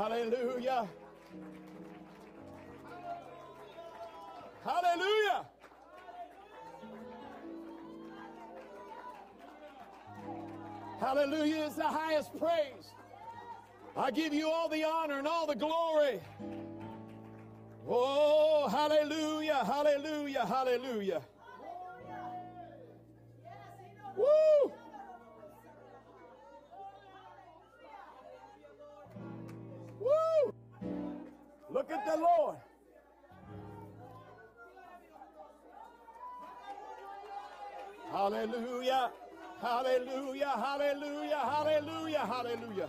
Hallelujah. Hallelujah. Hallelujah is the highest praise. I give you all the honor and all the glory. Oh, hallelujah, hallelujah, hallelujah. Look at the Lord. Hallelujah. Hallelujah. Hallelujah. Hallelujah. Hallelujah.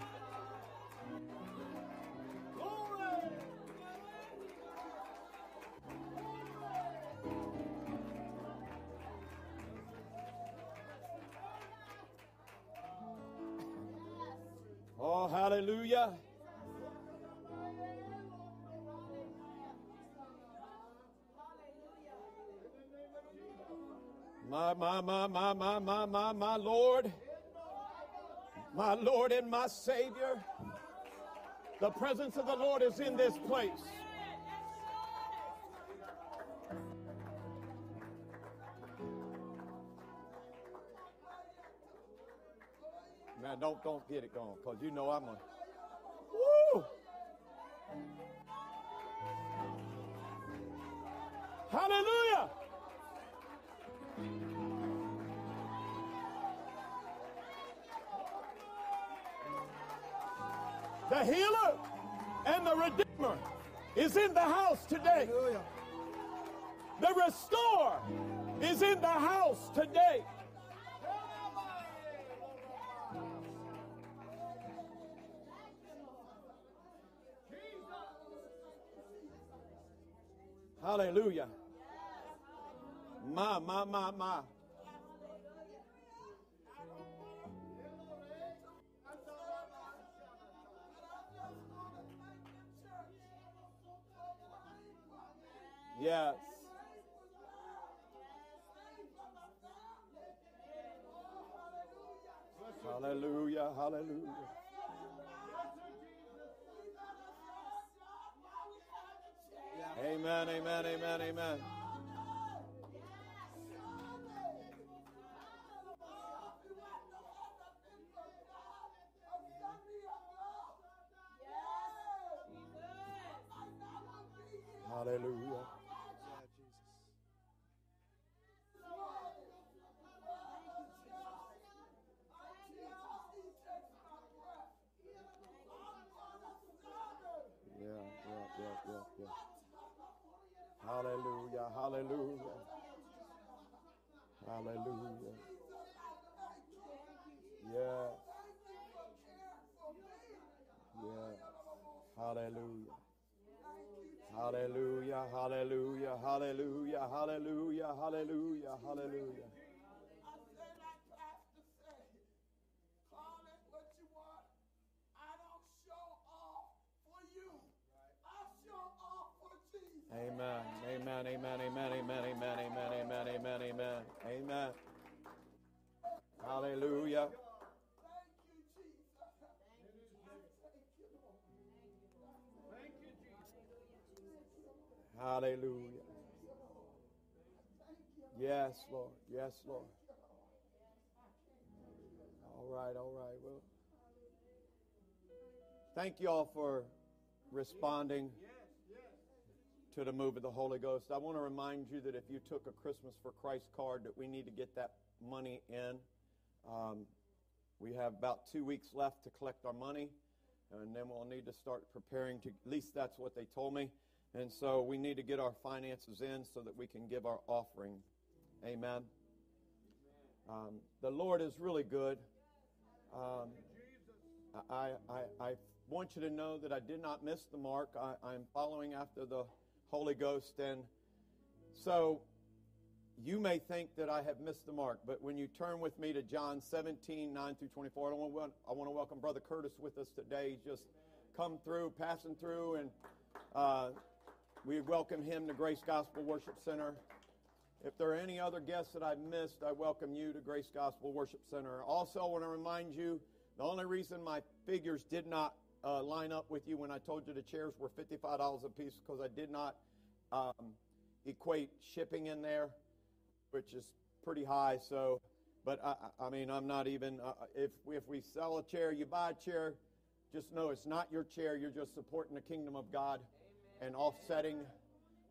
Oh, hallelujah. My, my, my, my, my, my, my, my Lord. My Lord and my Savior. The presence of the Lord is in this place. Man, don't don't get it going, cause you know I'm a. Woo! Hallelujah! The healer and the redeemer is in the house today. The restorer is in the house today. Hallelujah. My, my, my, my. Yes. Hallelujah, hallelujah. Amen, amen, amen, amen. Hallelujah. Yeah, yeah, yeah, yeah, yeah. Hallelujah, hallelujah. Hallelujah. Yeah. Yeah. Hallelujah. Hallelujah, hallelujah, hallelujah, hallelujah, hallelujah, hallelujah. I said like Pastor said, call it what you want. I don't show off for you. I show off for Jesus. Amen, amen, amen, amen, amen, amen, amen, amen, amen, amen, amen. Hallelujah. Hallelujah. Yes, Lord. Yes, Lord. All right, all right. Well, thank you all for responding to the move of the Holy Ghost. I want to remind you that if you took a Christmas for Christ card, that we need to get that money in. Um, we have about two weeks left to collect our money, and then we'll need to start preparing to. At least that's what they told me. And so we need to get our finances in so that we can give our offering. Amen. Um, the Lord is really good. Um, I, I, I want you to know that I did not miss the mark. I, I'm following after the Holy Ghost. And so you may think that I have missed the mark, but when you turn with me to John 17, 9 through 24, I want I want to welcome Brother Curtis with us today. He's just come through, passing through, and uh, we welcome him to Grace Gospel Worship Center. If there are any other guests that I've missed, I welcome you to Grace Gospel Worship Center. Also, I want to remind you the only reason my figures did not uh, line up with you when I told you the chairs were $55 a piece because I did not um, equate shipping in there, which is pretty high. So, but I, I mean, I'm not even, uh, if, we, if we sell a chair, you buy a chair, just know it's not your chair. You're just supporting the kingdom of God. And offsetting,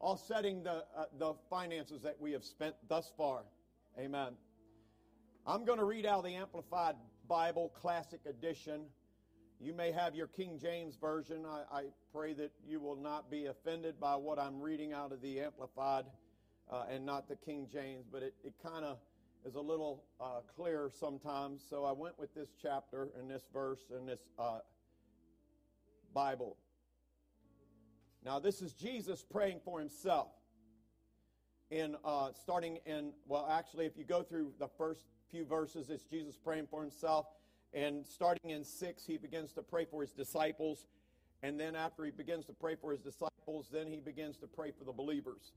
offsetting the, uh, the finances that we have spent thus far. Amen. I'm going to read out the Amplified Bible Classic Edition. You may have your King James Version. I, I pray that you will not be offended by what I'm reading out of the Amplified uh, and not the King James, but it, it kind of is a little uh, clearer sometimes. So I went with this chapter and this verse and this uh, Bible. Now, this is Jesus praying for himself. In uh, starting in, well, actually, if you go through the first few verses, it's Jesus praying for himself. And starting in six, he begins to pray for his disciples. And then after he begins to pray for his disciples, then he begins to pray for the believers.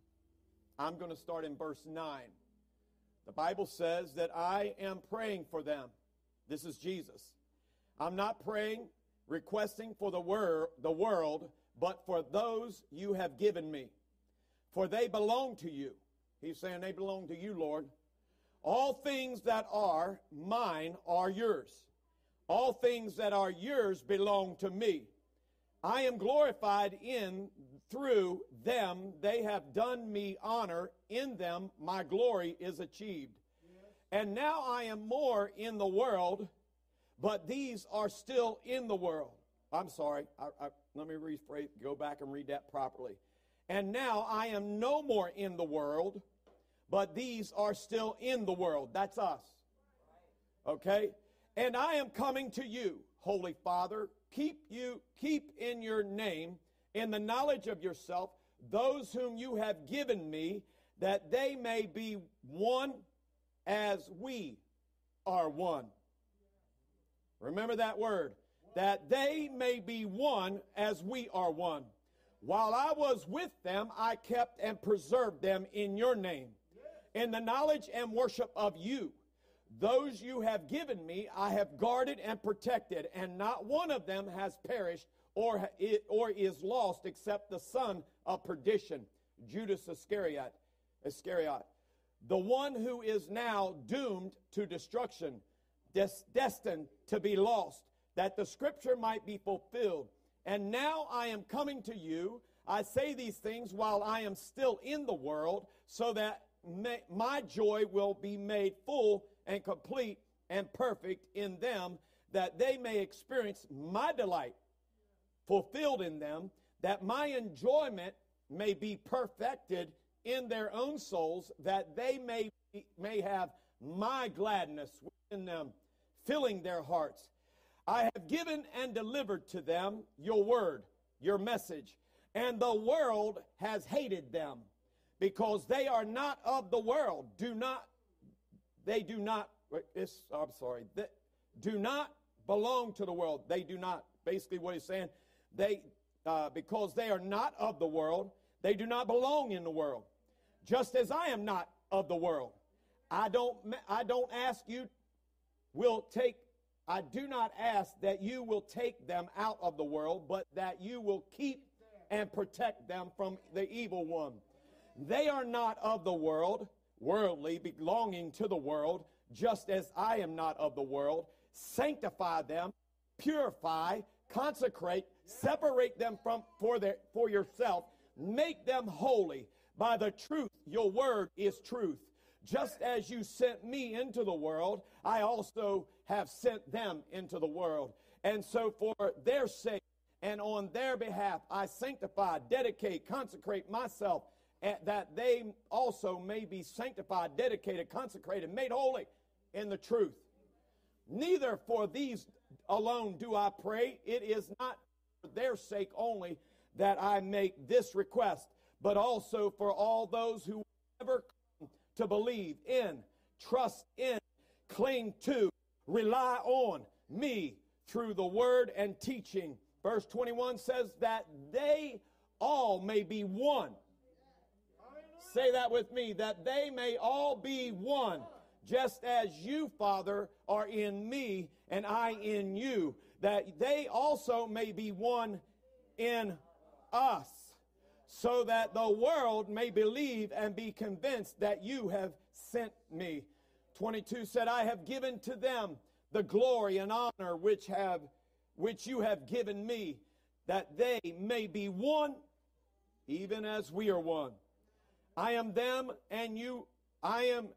I'm going to start in verse 9. The Bible says that I am praying for them. This is Jesus. I'm not praying, requesting for the, wor- the world, but for those you have given me. For they belong to you. He's saying they belong to you, Lord. All things that are mine are yours. All things that are yours belong to me. I am glorified in through them. They have done me honor. In them my glory is achieved. And now I am more in the world, but these are still in the world. I'm sorry. I, I, let me rephrase, go back and read that properly. And now I am no more in the world, but these are still in the world. That's us. Okay? And I am coming to you, Holy Father. Keep you, keep in your name, in the knowledge of yourself, those whom you have given me, that they may be one as we are one. Remember that word. That they may be one as we are one. While I was with them, I kept and preserved them in your name, in the knowledge and worship of you. Those you have given me, I have guarded and protected, and not one of them has perished or, or is lost except the son of perdition, Judas Iscariot. Iscariot the one who is now doomed to destruction, des- destined to be lost, that the scripture might be fulfilled. And now I am coming to you. I say these things while I am still in the world, so that may, my joy will be made full and complete and perfect in them, that they may experience my delight fulfilled in them, that my enjoyment may be perfected in their own souls that they may, may have my gladness within them, filling their hearts. I have given and delivered to them your word, your message, and the world has hated them because they are not of the world. Do not, they do not, I'm sorry, they do not belong to the world. They do not. Basically, what he's saying, they, uh, because they are not of the world, they do not belong in the world just as I am not of the world. I don't, I don't ask you, will take, I do not ask that you will take them out of the world, but that you will keep and protect them from the evil one. They are not of the world, worldly, belonging to the world, just as I am not of the world. Sanctify them, purify, consecrate, separate them from for their for yourself, make them holy by the truth. Your word is truth. Just as you sent me into the world, I also have sent them into the world. And so, for their sake and on their behalf, I sanctify, dedicate, consecrate myself, that they also may be sanctified, dedicated, consecrated, made holy in the truth. Neither for these alone do I pray. It is not for their sake only that I make this request but also for all those who ever to believe in, trust in, cling to, rely on me through the word and teaching. Verse 21 says that they all may be one. Say that with me, that they may all be one, just as you, Father, are in me and I in you, that they also may be one in us, so that the world may believe and be convinced that you have sent me. 22 said, I have given to them the glory and honor which have which you have given me, that they may be one, even as we are one. I am them and you, I am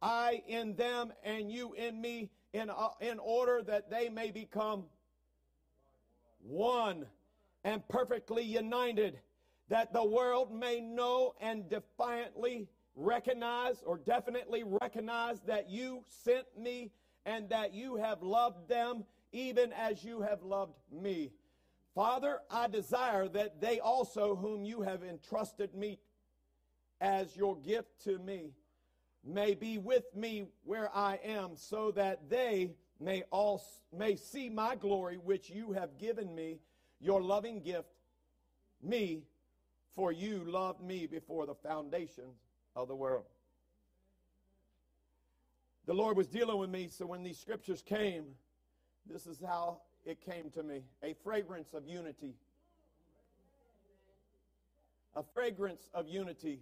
I in them and you in me, in, uh, in order that they may become one and perfectly united, that the world may know and defiantly recognize or definitely recognize that you sent me and that you have loved them even as you have loved me. Father, I desire that they also, whom you have entrusted me as your gift to me, may be with me where I am, so that they may all may see my glory which you have given me, your loving gift, me, for you loved me before the foundations of the world. The Lord was dealing with me, so when these scriptures came, this is how it came to me a fragrance of unity. A fragrance of unity.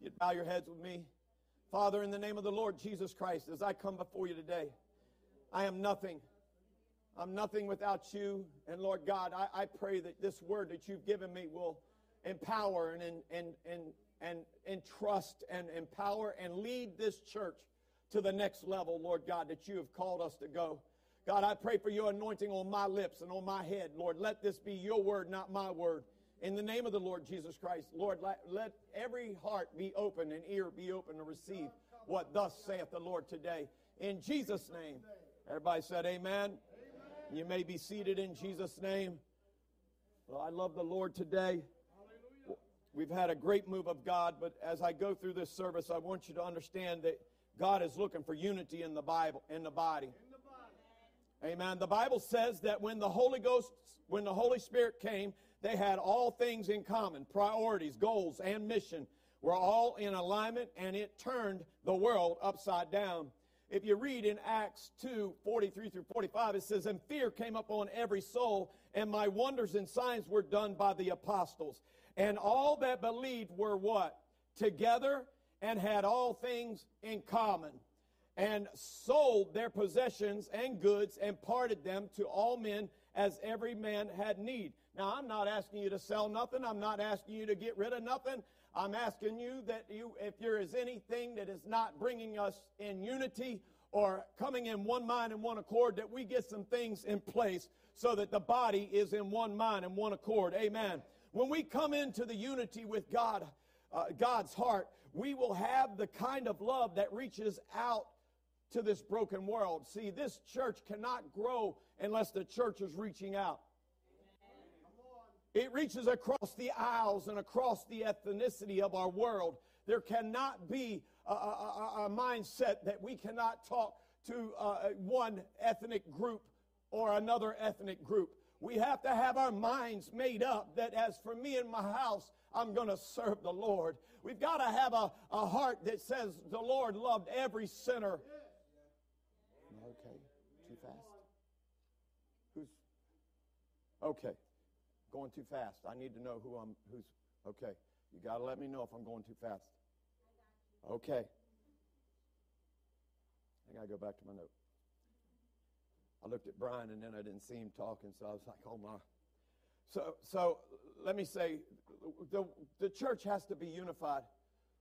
You'd bow your heads with me. Father, in the name of the Lord Jesus Christ, as I come before you today, I am nothing. I'm nothing without you. And Lord God, I, I pray that this word that you've given me will empower and, and, and, and, and, and trust and empower and lead this church to the next level, Lord God, that you have called us to go. God, I pray for your anointing on my lips and on my head. Lord, let this be your word, not my word. In the name of the Lord Jesus Christ, Lord, let, let every heart be open and ear be open to receive what thus saith the Lord today. In Jesus' name. Everybody said amen. amen. You may be seated in Jesus' name. Well, I love the Lord today. We've had a great move of God, but as I go through this service, I want you to understand that God is looking for unity in the Bible, in the body. Amen. The Bible says that when the Holy Ghost, when the Holy Spirit came, they had all things in common priorities, goals, and mission were all in alignment, and it turned the world upside down. If you read in Acts 2 43 through 45, it says, And fear came upon every soul, and my wonders and signs were done by the apostles. And all that believed were what? Together and had all things in common and sold their possessions and goods and parted them to all men as every man had need. Now, I'm not asking you to sell nothing. I'm not asking you to get rid of nothing. I'm asking you that you, if there is anything that is not bringing us in unity or coming in one mind and one accord, that we get some things in place so that the body is in one mind and one accord. Amen. When we come into the unity with God, uh, God's heart, we will have the kind of love that reaches out to this broken world. See, this church cannot grow unless the church is reaching out. It reaches across the aisles and across the ethnicity of our world. There cannot be a, a, a mindset that we cannot talk to uh, one ethnic group or another ethnic group. We have to have our minds made up that as for me and my house, I'm going to serve the Lord. We've got to have a, a heart that says the Lord loved every sinner Okay, too fast? Who's okay? Going too fast. I need to know who I'm. Who's okay? You got to let me know if I'm going too fast. Okay. I got to go back to my note. I looked at Brian and then I didn't see him talking, so I was like, oh my. So, so let me say, the, the church has to be unified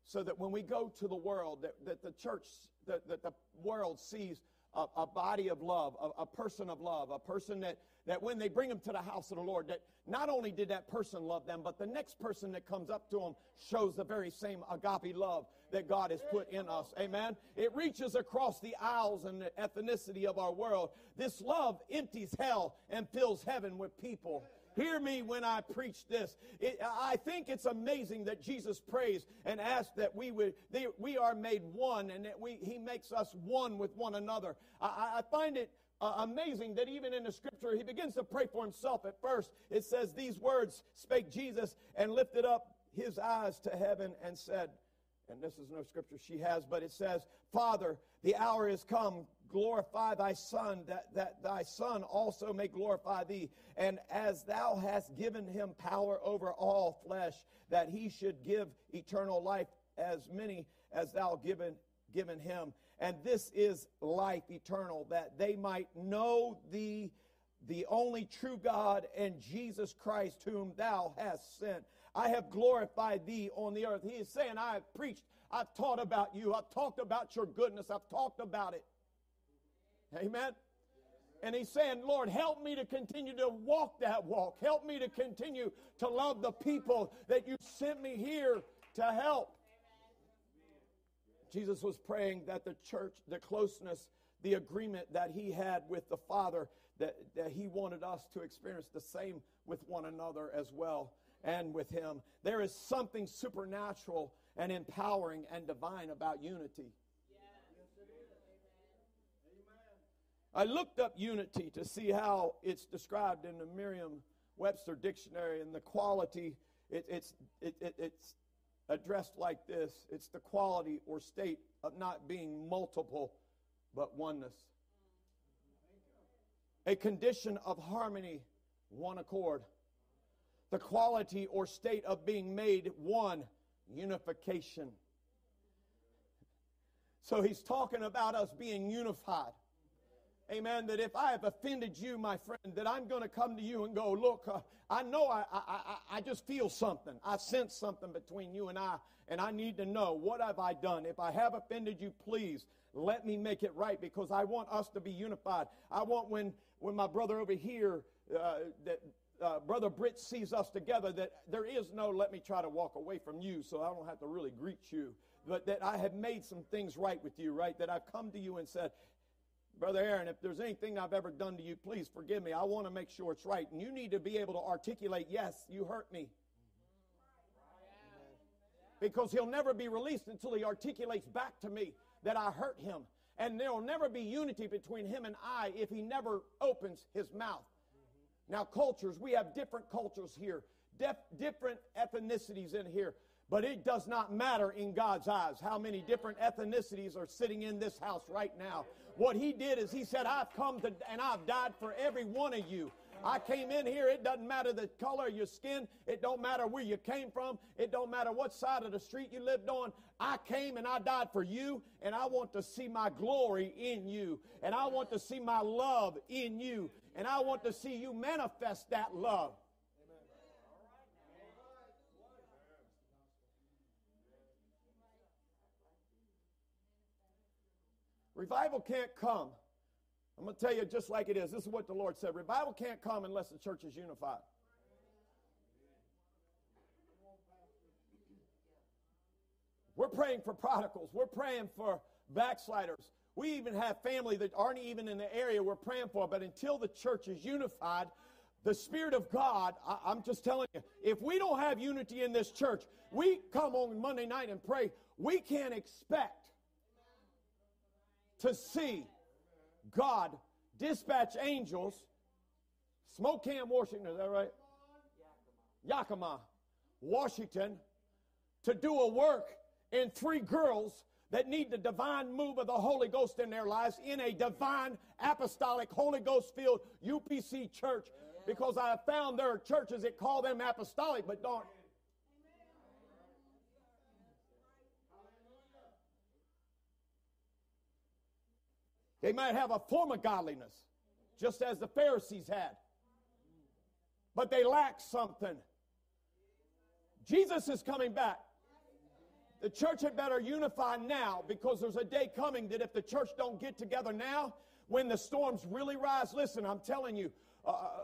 so that when we go to the world, that, that the church, that, that the world sees a, a body of love, a, a, person of love, a person that, that when they bring them to the house of the Lord, that not only did that person love them, but the next person that comes up to them shows the very same agape love that God has put in us. Amen. It reaches across the aisles and the ethnicity of our world. This love empties hell and fills heaven with people. Hear me when I preach this. It, I think it's amazing that Jesus prays and asks that we would, they, we are made one and that we, he makes us one with one another. I, I find it uh, amazing that even in the scripture, he begins to pray for himself at first. It says, These words spake Jesus and lifted up his eyes to heaven and said, and this is no scripture she has, but it says, Father, the hour is come. Glorify thy Son, that, that thy Son also may glorify thee. And as thou hast given him power over all flesh, that he should give eternal life as many as thou given given him. And this is life eternal, that they might know thee, the only true God, and Jesus Christ, whom thou hast sent. I have glorified thee on the earth. He is saying, I have preached, I've taught about you, I've talked about your goodness, I've talked about it. Amen. And he's saying, Lord, help me to continue to walk that walk. Help me to continue to love the people that you sent me here to help. Jesus was praying that the church, the closeness, the agreement that he had with the Father, that, that he wanted us to experience the same with one another as well and with him. There is something supernatural and empowering and divine about unity. I looked up unity to see how it's described in the Merriam Webster dictionary and the quality. It, it's, it, it, it's addressed like this it's the quality or state of not being multiple, but oneness. A condition of harmony, one accord. The quality or state of being made one, unification. So he's talking about us being unified. Amen. That if I have offended you, my friend, that I'm going to come to you and go, look, uh, I know I, I, I, I just feel something. I sense something between you and I, and I need to know what have I done. If I have offended you, please let me make it right because I want us to be unified. I want when, when my brother over here, uh, that uh, Brother Britt sees us together, that there is no let me try to walk away from you so I don't have to really greet you. But that I have made some things right with you, right? That I've come to you and said, Brother Aaron, if there's anything I've ever done to you, please forgive me. I want to make sure it's right. And you need to be able to articulate, yes, you hurt me. Because he'll never be released until he articulates back to me that I hurt him. And there will never be unity between him and I if he never opens his mouth. Now, cultures, we have different cultures here, def- different ethnicities in here. But it does not matter in God's eyes how many different ethnicities are sitting in this house right now. What he did is he said, I've come to, and I've died for every one of you. I came in here. It doesn't matter the color of your skin. It don't matter where you came from. It don't matter what side of the street you lived on. I came and I died for you, and I want to see my glory in you, and I want to see my love in you, and I want to see you manifest that love. Revival can't come. I'm going to tell you just like it is. This is what the Lord said. Revival can't come unless the church is unified. We're praying for prodigals. We're praying for backsliders. We even have family that aren't even in the area we're praying for. But until the church is unified, the Spirit of God, I, am just telling you, if we don't have unity in this church, we come on Monday night and pray, we can't expect to see God dispatch angels, Spokane, Washington, is that right? Yakima, Washington, to do a work in three girls that need the divine move of the Holy Ghost in their lives in a divine, apostolic, Holy Ghost filled UPC church. Because I have found there are churches that call them apostolic but don't They might have a form of godliness, just as the Pharisees had, but they lack something. Jesus is coming back. The church had better unify now because there's a day coming that if the church don't get together now, when the storms really rise, listen, I'm telling you, uh, uh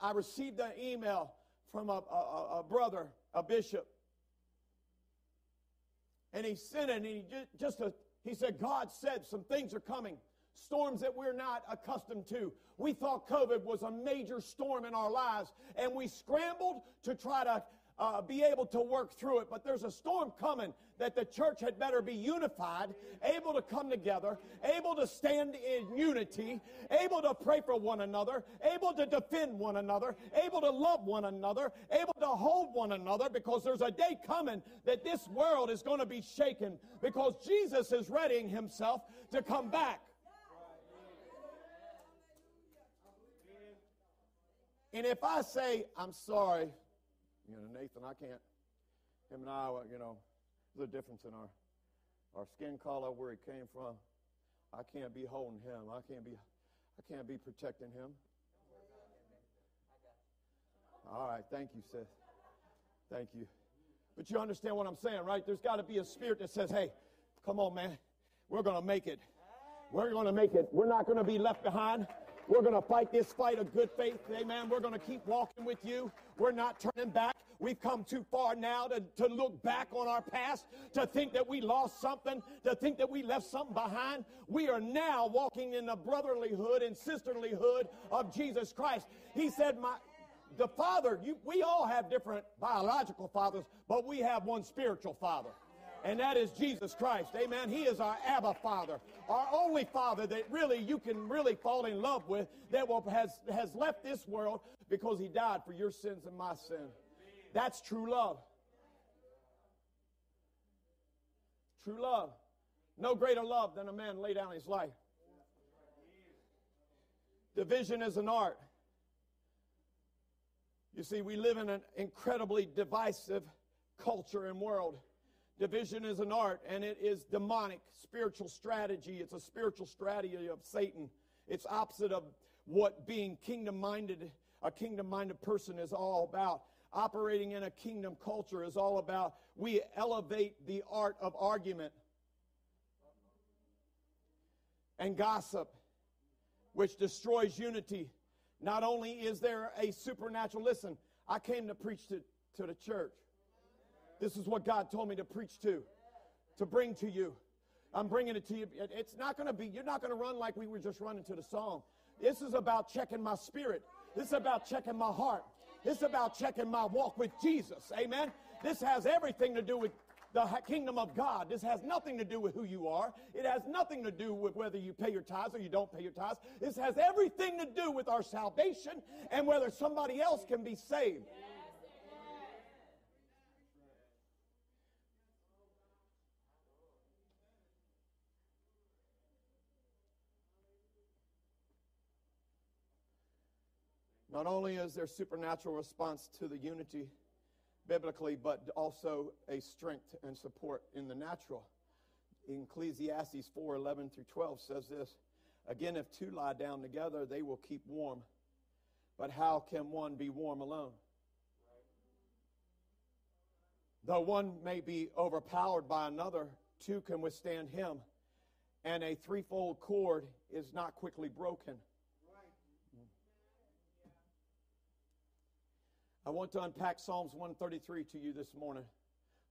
I received an email from a, a, a, brother, a bishop, and he sent it, and he just, a, he said, God said some things are coming storms that we're not accustomed to. We thought COVID was a major storm in our lives, and we scrambled to try to uh, be able to work through it. But there's a storm coming that the church had better be unified, able to come together, able to stand in unity, able to pray for one another, able to defend one another, able to love one another, able to hold one another, because there's a day coming that this world is going to be shaken because Jesus is readying himself to come back. And if I say, I'm sorry, you know, Nathan, I can't, him and I, you know, there's a difference in our, our skin color, where he came from. I can't be holding him. I can't be, I can't be protecting him. All right, thank you, sis. Thank you. But you understand what I'm saying, right? There's got to be a spirit that says, hey, come on, man. We're going to make it. We're going to make it. We're not going to be left behind. We're going to fight this fight of good faith. Amen. We're going to keep walking with you. We're not turning back. We've come too far now to, to look back on our past, to think that we lost something, to think that we left something behind. We are now walking in the brotherlyhood and sisterlyhood of Jesus Christ. He said, My the Father, you, we all have different biological fathers, but we have one spiritual Father. And that is Jesus Christ. Amen. He is our Abba Father, our only Father that really you can really fall in love with that will, has, has left this world because He died for your sins and my sin. That's true love. True love. No greater love than a man lay down his life. Division is an art. You see, we live in an incredibly divisive culture and world. Division is an art, and it is demonic spiritual strategy. It's a spiritual strategy of Satan. It's opposite of what being kingdom minded, a kingdom minded person is all about. Operating in a kingdom culture is all about we elevate the art of argument and gossip, which destroys unity not only is there a supernatural, listen, I came to preach to, to the church. This is what God told me to preach to, to bring to you. I'm bringing it to you. It's not going to be, you're not going to run like we were just running to the song. This is about checking my spirit. This is about checking my heart. This is about checking my walk with Jesus. Amen. This has everything to do with the kingdom of God. This has nothing to do with who you are. It has nothing to do with whether you pay your tithes or you don't pay your tithes. This has everything to do with our salvation and whether somebody else can be saved. Not only is there supernatural response to the unity biblically, but also a strength and support in the natural. Ecclesiastes 4 11 through 12 says this Again, if two lie down together, they will keep warm. But how can one be warm alone? Though one may be overpowered by another, two can withstand him. And a threefold cord is not quickly broken. I want to unpack Psalms 133 to you this morning,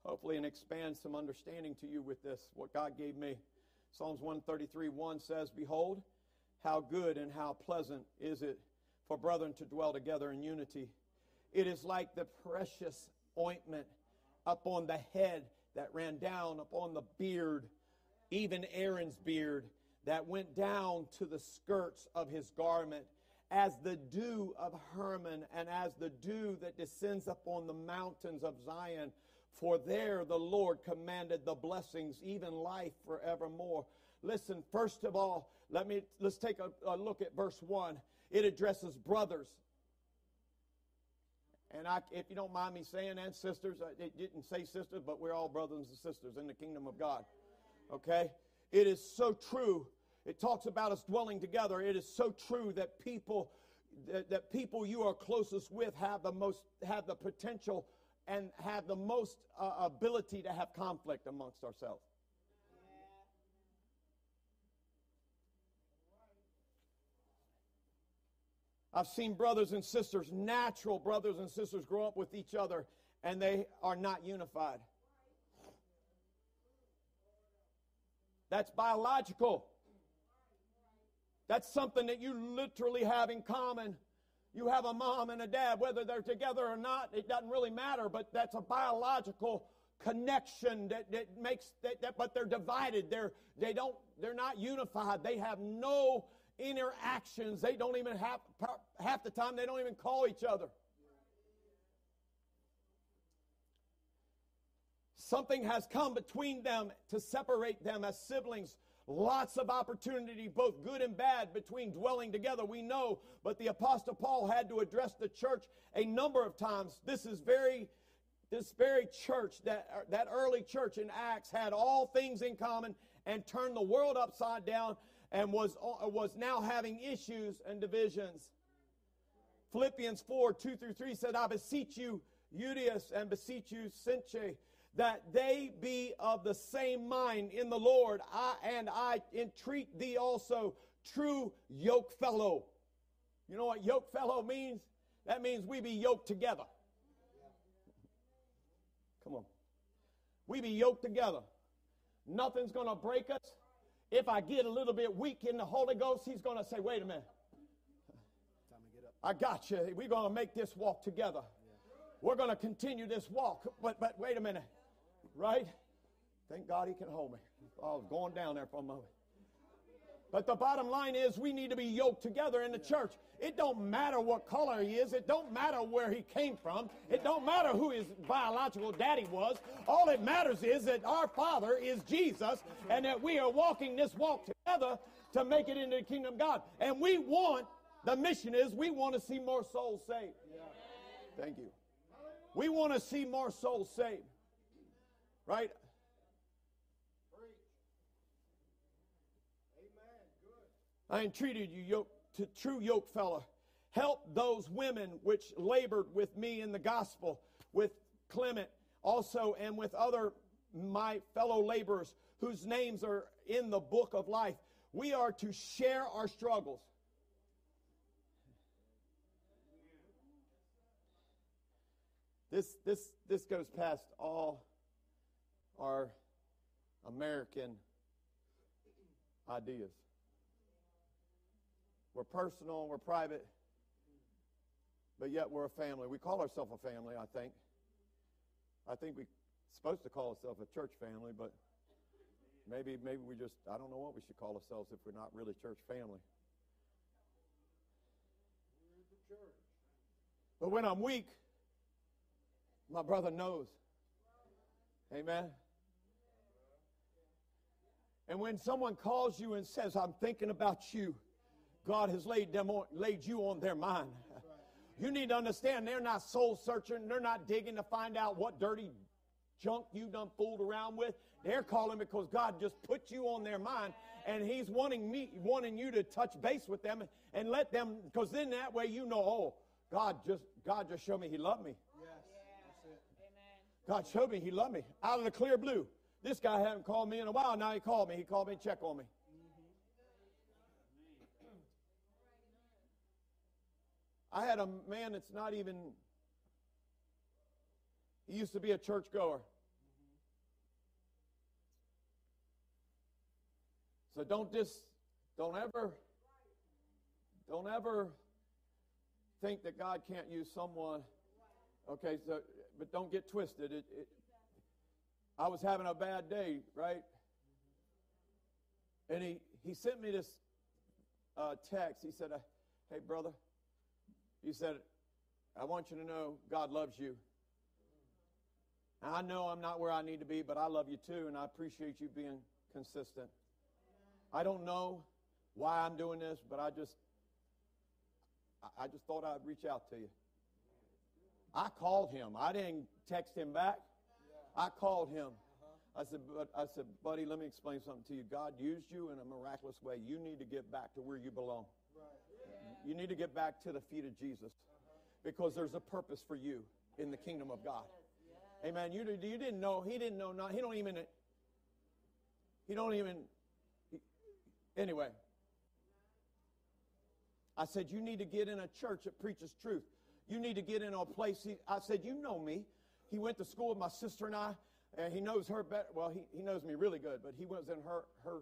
hopefully, and expand some understanding to you with this, what God gave me. Psalms 133 1 says, Behold, how good and how pleasant is it for brethren to dwell together in unity. It is like the precious ointment upon the head that ran down upon the beard, even Aaron's beard, that went down to the skirts of his garment as the dew of Hermon and as the dew that descends upon the mountains of Zion. For there the Lord commanded the blessings, even life forevermore. Listen, first of all, let me let's take a, a look at verse one. It addresses brothers. And I, if you don't mind me saying, and sisters, it didn't say sisters, but we're all brothers and sisters in the kingdom of God. Okay? It is so true it talks about us dwelling together. It is so true that people that, that people you are closest with have the most have the potential and have the most uh, ability to have conflict amongst ourselves. I've seen brothers and sisters, natural brothers and sisters, grow up with each other and they are not unified. That's biological. That's something that you literally have in common. You have a mom and a dad, whether they're together or not, it doesn't really matter, but that's a biological connection that, that makes that, that but they're divided. They're they don't they're not unified. They have no interactions. They don't even have half the time they don't even call each other. Something has come between them to separate them as siblings lots of opportunity, both good and bad, between dwelling together. We know, but the Apostle Paul had to address the church a number of times. This is very this very church, that, that early church in Acts, had all things in common and turned the world upside down and was, was now having issues and divisions. Philippians 4 2 through 3 said, I beseech you, Euodias, and beseech you, Syntyche, that they be of the same mind in the Lord. I, and I entreat thee also, true yoke fellow. You know what yoke fellow means? That means we be yoked together. Come on. We be yoked together. Nothing's going to break us. If I get a little bit weak in the Holy Ghost, He's going to say, wait a minute. I got you. We're going to make this walk together. We're going to continue this walk. But, but wait a minute. Right? Thank God He can hold me. I was going down there for a moment. But the bottom line is we need to be yoked together in the church. It don't matter what color he is. It don't matter where he came from. It don't matter who his biological daddy was. All it matters is that our Father is Jesus and that we are walking this walk together to make it into the kingdom of God. And we want, the mission is, we want to see more souls saved. Thank you. We want to see more souls saved. Right? I entreated you, yoke, to true yoke fella, help those women which labored with me in the gospel, with Clement also, and with other my fellow laborers whose names are in the book of life. We are to share our struggles. This, this, this goes past all our American ideas. We're personal, we're private, but yet we're a family. We call ourselves a family, I think. I think we're supposed to call ourselves a church family, but maybe maybe we just I don't know what we should call ourselves if we're not really church family. But when I'm weak, my brother knows. Amen. And when someone calls you and says, I'm thinking about you, God has laid them on, laid you on their mind. You need to understand they're not soul searching. They're not digging to find out what dirty junk you done fooled around with. They're calling because God just put you on their mind, and He's wanting me, wanting you to touch base with them and let them, because then that way you know, oh, God just God just showed me He loved me. Yes, God showed me He loved me out of the clear blue. This guy hadn't called me in a while. Now he called me. He called me and checked on me. I had a man that's not even, he used to be a church goer. So don't just, don't ever, don't ever think that God can't use someone. Okay, so, but don't get twisted. It, it, I was having a bad day, right? And he, he sent me this uh, text. He said, Hey, brother, he said, I want you to know God loves you. I know I'm not where I need to be, but I love you too, and I appreciate you being consistent. I don't know why I'm doing this, but I just I just thought I'd reach out to you. I called him. I didn't text him back. I called him. I said, but I said, buddy, let me explain something to you. God used you in a miraculous way. You need to get back to where you belong. You need to get back to the feet of Jesus because there's a purpose for you in the kingdom of God. Amen. You, you didn't know. He didn't know. Not, he don't even. He don't even. He, anyway. I said, you need to get in a church that preaches truth. You need to get in a place. He, I said, you know me. He went to school with my sister and I, and he knows her better. Well, he, he knows me really good, but he was in her, her,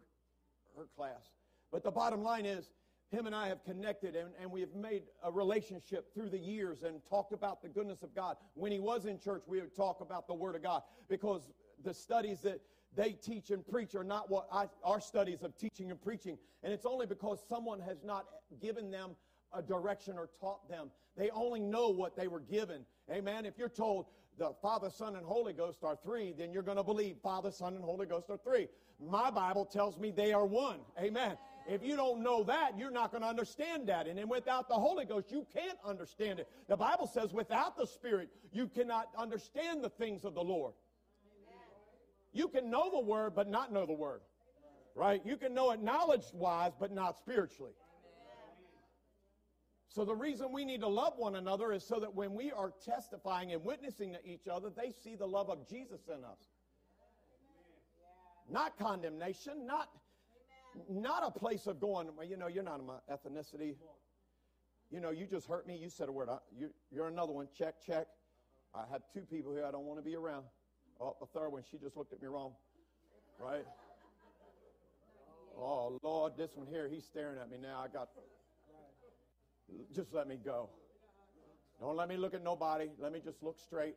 her class. But the bottom line is, him and I have connected and, and we have made a relationship through the years and talked about the goodness of God. When he was in church, we would talk about the Word of God because the studies that they teach and preach are not what I, our studies of teaching and preaching. And it's only because someone has not given them a direction or taught them. They only know what they were given. Amen. If you're told the Father, Son, and Holy Ghost are three, then you're going to believe Father, Son, and Holy Ghost are three. My Bible tells me they are one. Amen. If you don't know that, you're not going to understand that. And then without the Holy Ghost, you can't understand it. The Bible says without the Spirit, you cannot understand the things of the Lord. You can know the Word, but not know the Word. Right? You can know it knowledge wise, but not spiritually. So the reason we need to love one another is so that when we are testifying and witnessing to each other, they see the love of Jesus in us. Not condemnation, not not a place of going, well, you know, you're not my ethnicity. You know, you just hurt me. You said a word. I, you, you're another one. Check, check. I have two people here I don't want to be around. Oh, the third one, she just looked at me wrong. Right? Oh, Lord, this one here, he's staring at me now. I got just let me go. Don't let me look at nobody. Let me just look straight.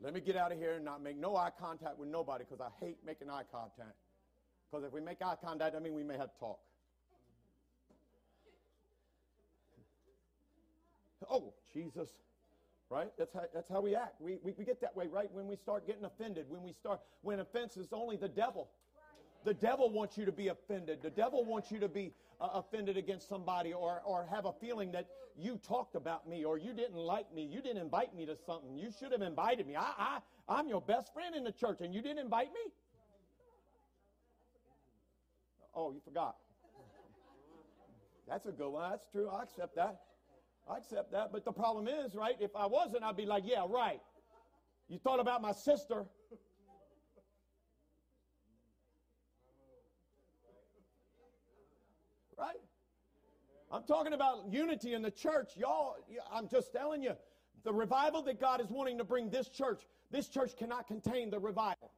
Let me get out of here and not make no eye contact with nobody because I hate making eye contact. Because if we make eye contact, I mean we may have to talk. Oh, Jesus. Right? That's how, that's how we act. We, we, we get that way, right? When we start getting offended, when we start, when offense is only the devil. The devil wants you to be offended. The devil wants you to be uh, offended against somebody or, or have a feeling that you talked about me or you didn't like me. You didn't invite me to something. You should have invited me. I, I, I'm your best friend in the church and you didn't invite me? Oh, you forgot. That's a good one. That's true. I accept that. I accept that. But the problem is, right, if I wasn't, I'd be like, yeah, right. You thought about my sister. Right? I'm talking about unity in the church. Y'all, I'm just telling you, the revival that God is wanting to bring this church, this church cannot contain the revival.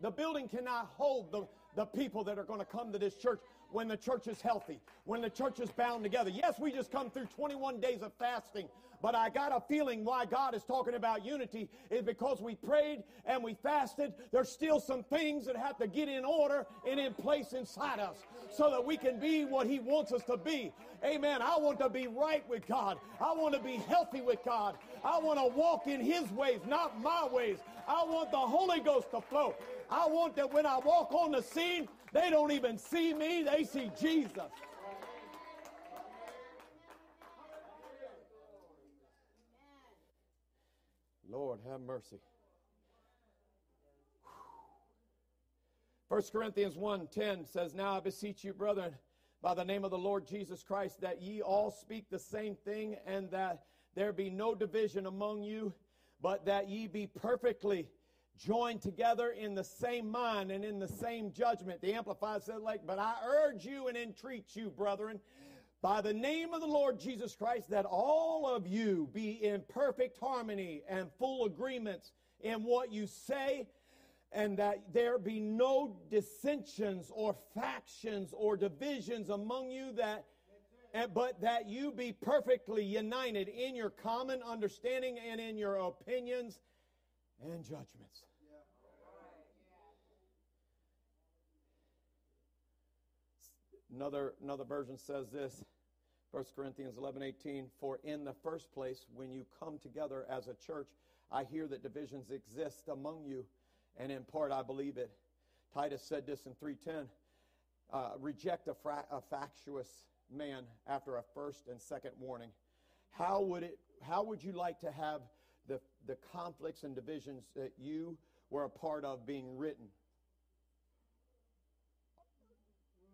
The building cannot hold the, the people that are going to come to this church when the church is healthy, when the church is bound together. Yes, we just come through 21 days of fasting, but I got a feeling why God is talking about unity is because we prayed and we fasted. There's still some things that have to get in order and in place inside us so that we can be what He wants us to be. Amen. I want to be right with God. I want to be healthy with God. I want to walk in His ways, not my ways. I want the Holy Ghost to flow. I want that when I walk on the scene, they don't even see me, they see Jesus. Lord, have mercy. 1 Corinthians 1:10 says, Now I beseech you, brethren, by the name of the Lord Jesus Christ, that ye all speak the same thing, and that there be no division among you, but that ye be perfectly joined together in the same mind and in the same judgment. The Amplified said, like, but I urge you and entreat you, brethren, by the name of the Lord Jesus Christ, that all of you be in perfect harmony and full agreements in what you say, and that there be no dissensions or factions or divisions among you that but that you be perfectly united in your common understanding and in your opinions and judgments. Another, another version says this 1 Corinthians 11 18, for in the first place, when you come together as a church, I hear that divisions exist among you, and in part I believe it. Titus said this in 310 uh, reject a, fra- a factious man after a first and second warning. How would, it, how would you like to have the, conflicts and divisions that you were a part of being written?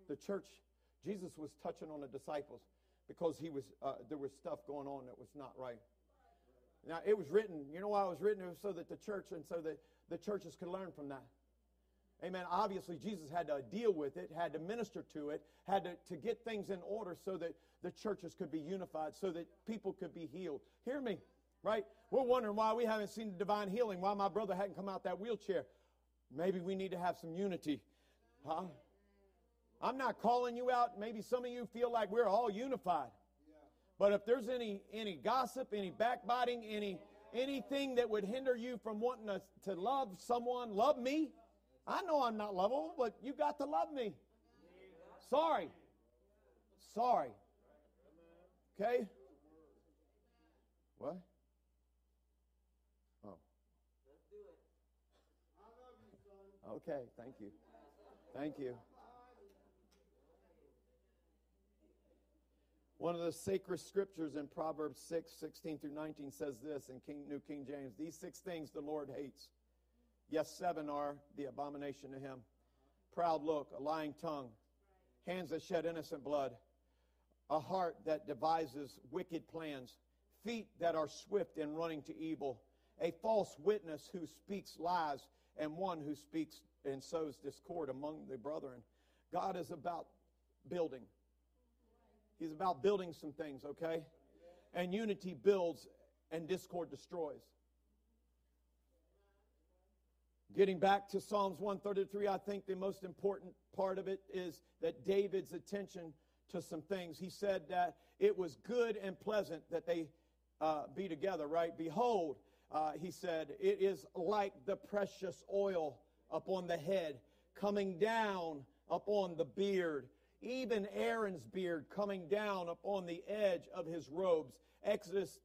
The church Jesus was touching on the disciples because he was uh, there was stuff going on that was not right. Now it was written. You know why it was written? It was so that the church and so that the churches could learn from that. Amen. Obviously, Jesus had to deal with it, had to minister to it, had to, to get things in order so that the churches could be unified, so that people could be healed. Hear me, right? We're wondering why we haven't seen the divine healing, why my brother hadn't come out that wheelchair. Maybe we need to have some unity. Huh? I'm not calling you out. Maybe some of you feel like we're all unified. But if there's any any gossip, any backbiting, any anything that would hinder you from wanting to, to love someone, love me. I know I'm not lovable, but you got to love me. Sorry. Sorry. Okay? What? Okay, thank you. Thank you. One of the sacred scriptures in Proverbs 6, 16 through 19 says this in King, New King James These six things the Lord hates. Yes, seven are the abomination to him proud look, a lying tongue, hands that shed innocent blood, a heart that devises wicked plans, feet that are swift in running to evil, a false witness who speaks lies, and one who speaks and sows discord among the brethren. God is about building. He's about building some things, okay? And unity builds and discord destroys. Getting back to Psalms 133, I think the most important part of it is that David's attention to some things. He said that it was good and pleasant that they uh, be together, right? Behold, uh, he said, it is like the precious oil upon the head, coming down upon the beard, even Aaron's beard coming down upon the edge of his robes. Exodus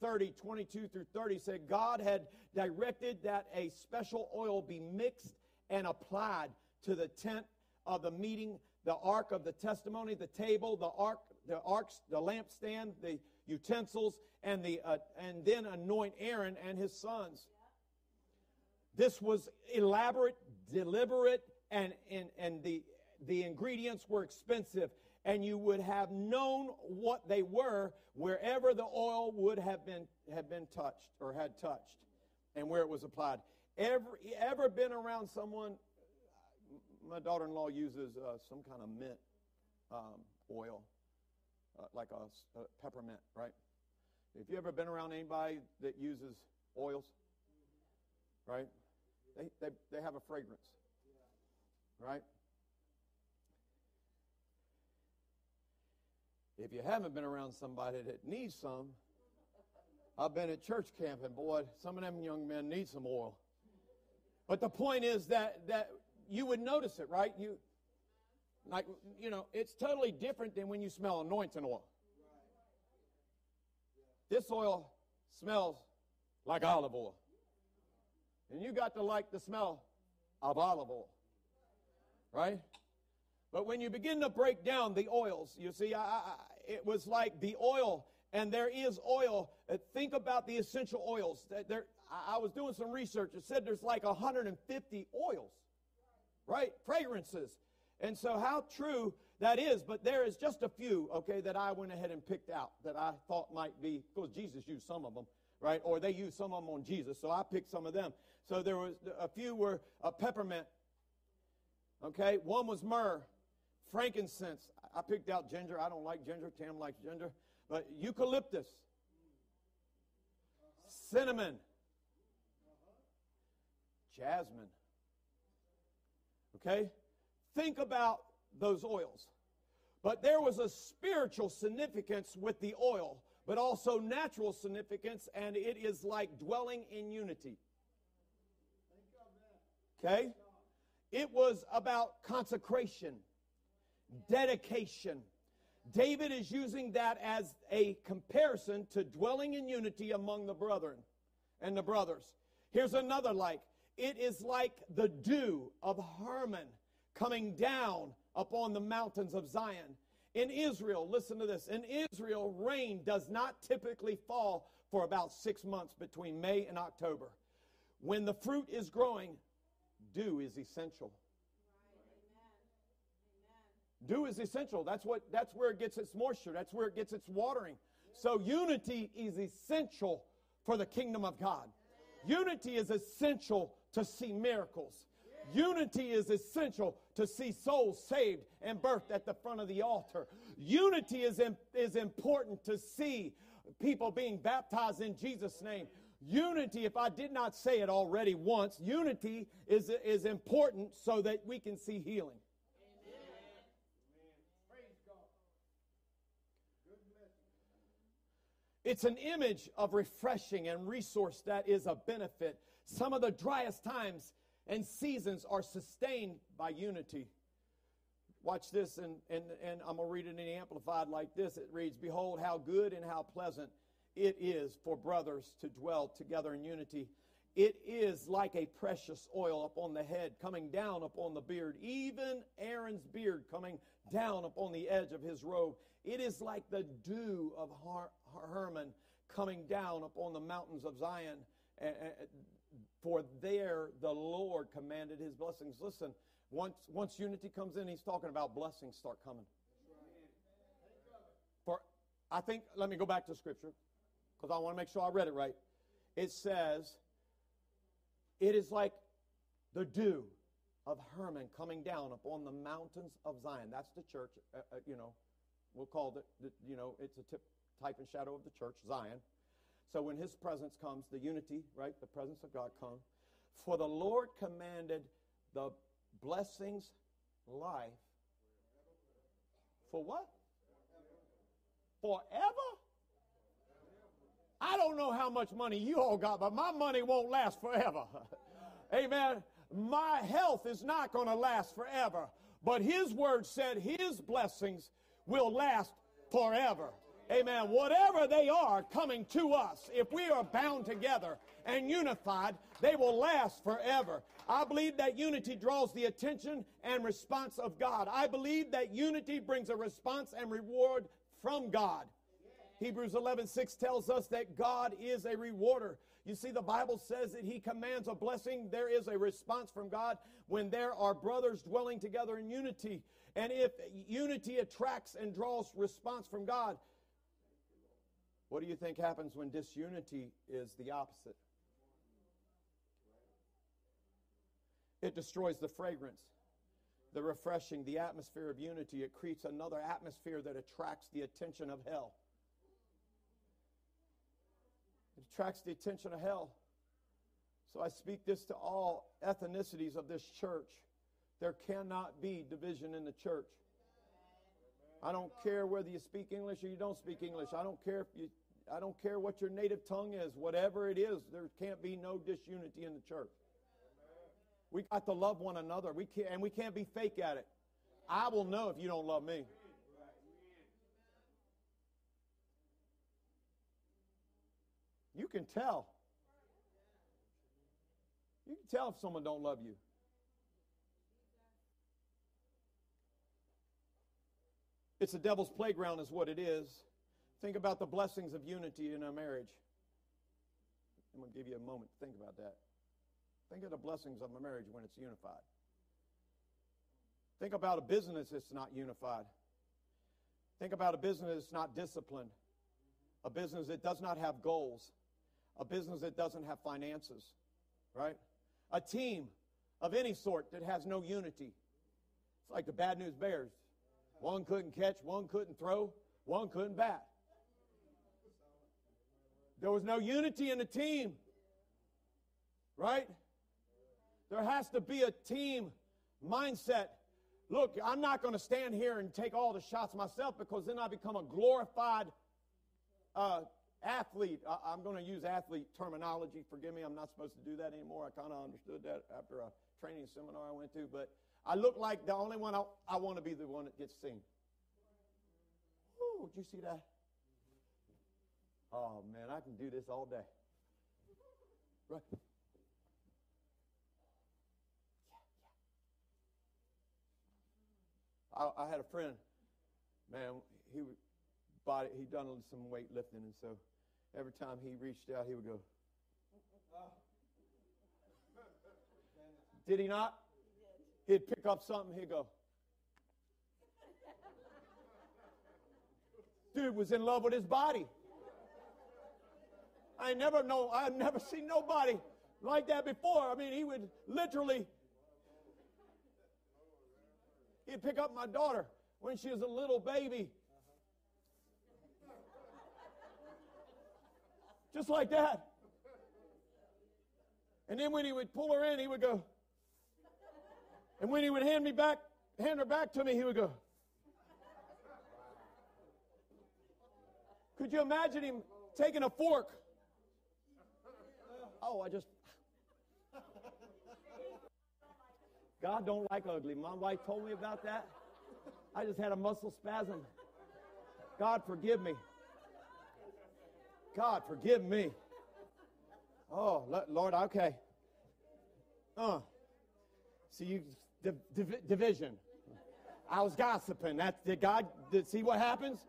30, 22 through 30 said God had directed that a special oil be mixed and applied to the tent of the meeting, the ark of the testimony, the table, the ark, the arks, the lampstand, the utensils, and the uh, and then anoint Aaron and his sons. This was elaborate, deliberate, and and and the the ingredients were expensive. And you would have known what they were wherever the oil would have been have been touched or had touched and where it was applied. Ever ever been around someone my daughter-in-law uses uh, some kind of mint um, oil uh, like a, a peppermint right if you ever been around anybody that uses oils right they, they, they have a fragrance right If you haven't been around somebody that needs some, I've been at church camp and boy, some of them young men need some oil. But the point is that that you would notice it, right? You like you know, it's totally different than when you smell anointing oil. This oil smells like olive oil. And you got to like the smell of olive oil. Right? But when you begin to break down the oils, you see, I, I, it was like the oil, and there is oil. Uh, think about the essential oils. There, I was doing some research. It said there's like 150 oils, right? Fragrances. And so, how true that is, but there is just a few, okay, that I went ahead and picked out that I thought might be, because Jesus used some of them, right? Or they used some of them on Jesus, so I picked some of them. So there was a few were a peppermint, okay. One was myrrh, frankincense. I picked out ginger. I don't like ginger. Tam likes ginger. But eucalyptus, cinnamon, jasmine. Okay? Think about those oils. But there was a spiritual significance with the oil, but also natural significance, and it is like dwelling in unity. Okay? It was about consecration dedication. David is using that as a comparison to dwelling in unity among the brethren and the brothers. Here's another like it is like the dew of Hermon coming down upon the mountains of Zion. In Israel, listen to this. In Israel, rain does not typically fall for about six months between May and October. When the fruit is growing, dew is essential. Dew is essential. That's what that's where it gets its moisture. That's where it gets its watering. So unity is essential for the kingdom of God. Unity is essential to see miracles. Unity is essential to see souls saved and birthed at the front of the altar. Unity is, in, is important to see people being baptized in Jesus' name. Unity, if I did not say it already once, unity is, is important so that we can see healing. It's an image of refreshing and resource that is a benefit. Some of the driest times and seasons are sustained by unity. Watch this, and, and, and I'm going to read it in the Amplified like this. It reads Behold, how good and how pleasant it is for brothers to dwell together in unity. it is like a precious oil upon the head, coming down upon the beard, even Aaron's beard coming down upon the edge of his robe. It is like the dew of Har- Hermon coming down upon the mountains of Zion. For there the Lord commanded his blessings. Listen, once, once unity comes in, he's talking about blessings start coming. For I think, let me go back to scripture because I want to make sure I read it right. It says, It is like the dew of Hermon coming down upon the mountains of Zion. That's the church, uh, uh, you know. We'll call it, the, you know, it's a tip, type and shadow of the church, Zion. So when his presence comes, the unity, right, the presence of God comes. For the Lord commanded the blessings, life, for what? Forever? I don't know how much money you all got, but my money won't last forever. Amen. My health is not going to last forever, but His word said His blessings will last forever. Amen. Whatever they are coming to us, if we are bound together and unified, they will last forever. I believe that unity draws the attention and response of God. I believe that unity brings a response and reward from God. Hebrews 11, 6 tells us that God is a rewarder. You see, the Bible says that He commands a blessing. There is a response from God when there are brothers dwelling together in unity. And if unity attracts and draws response from God, what do you think happens when disunity is the opposite? It destroys the fragrance, the refreshing, the atmosphere of unity. It creates another atmosphere that attracts the attention of hell. It attracts the attention of hell. So I speak this to all ethnicities of this church. There cannot be division in the church. I don't care whether you speak English or you don't speak English. I don't care if you I don't care what your native tongue is, whatever it is, there can't be no disunity in the church. We got to love one another. We can't, and we can't be fake at it. I will know if you don't love me. You can tell. You can tell if someone don't love you. It's the devil's playground is what it is. Think about the blessings of unity in a marriage. I'm going to give you a moment to think about that. Think of the blessings of a marriage when it's unified. Think about a business that's not unified. Think about a business that's not disciplined. A business that does not have goals. A business that doesn't have finances. Right? A team of any sort that has no unity. It's like the bad news bears. One couldn't catch, one couldn't throw, one couldn't bat. There was no unity in the team. Right? There has to be a team mindset. Look, I'm not going to stand here and take all the shots myself because then I become a glorified uh, athlete. I, am going to use athlete terminology. Forgive me, I'm not supposed to do that anymore. I kind of understood that after a training seminar I went to. But I look like the only one I, I want to be the one that gets seen. Oh, did you see that? Oh man, I can do this all day. Right? Yeah, yeah. I, I had a friend, man. He would body he done some weightlifting, and so every time he reached out, he would go. Did he not? He'd pick up something. He'd go. Dude was in love with his body. I never know, I've never seen nobody like that before. I mean, he would literally, he'd pick up my daughter when she was a little baby. Just like that. And then when he would pull her in, he would go. And when he would hand me back, hand her back to me, he would go. Could you imagine him taking a fork Oh, I just. God don't like ugly. My wife told me about that. I just had a muscle spasm. God forgive me. God forgive me. Oh, Lord, okay. Uh, see you div- div- division. I was gossiping. That did God did, see what happens?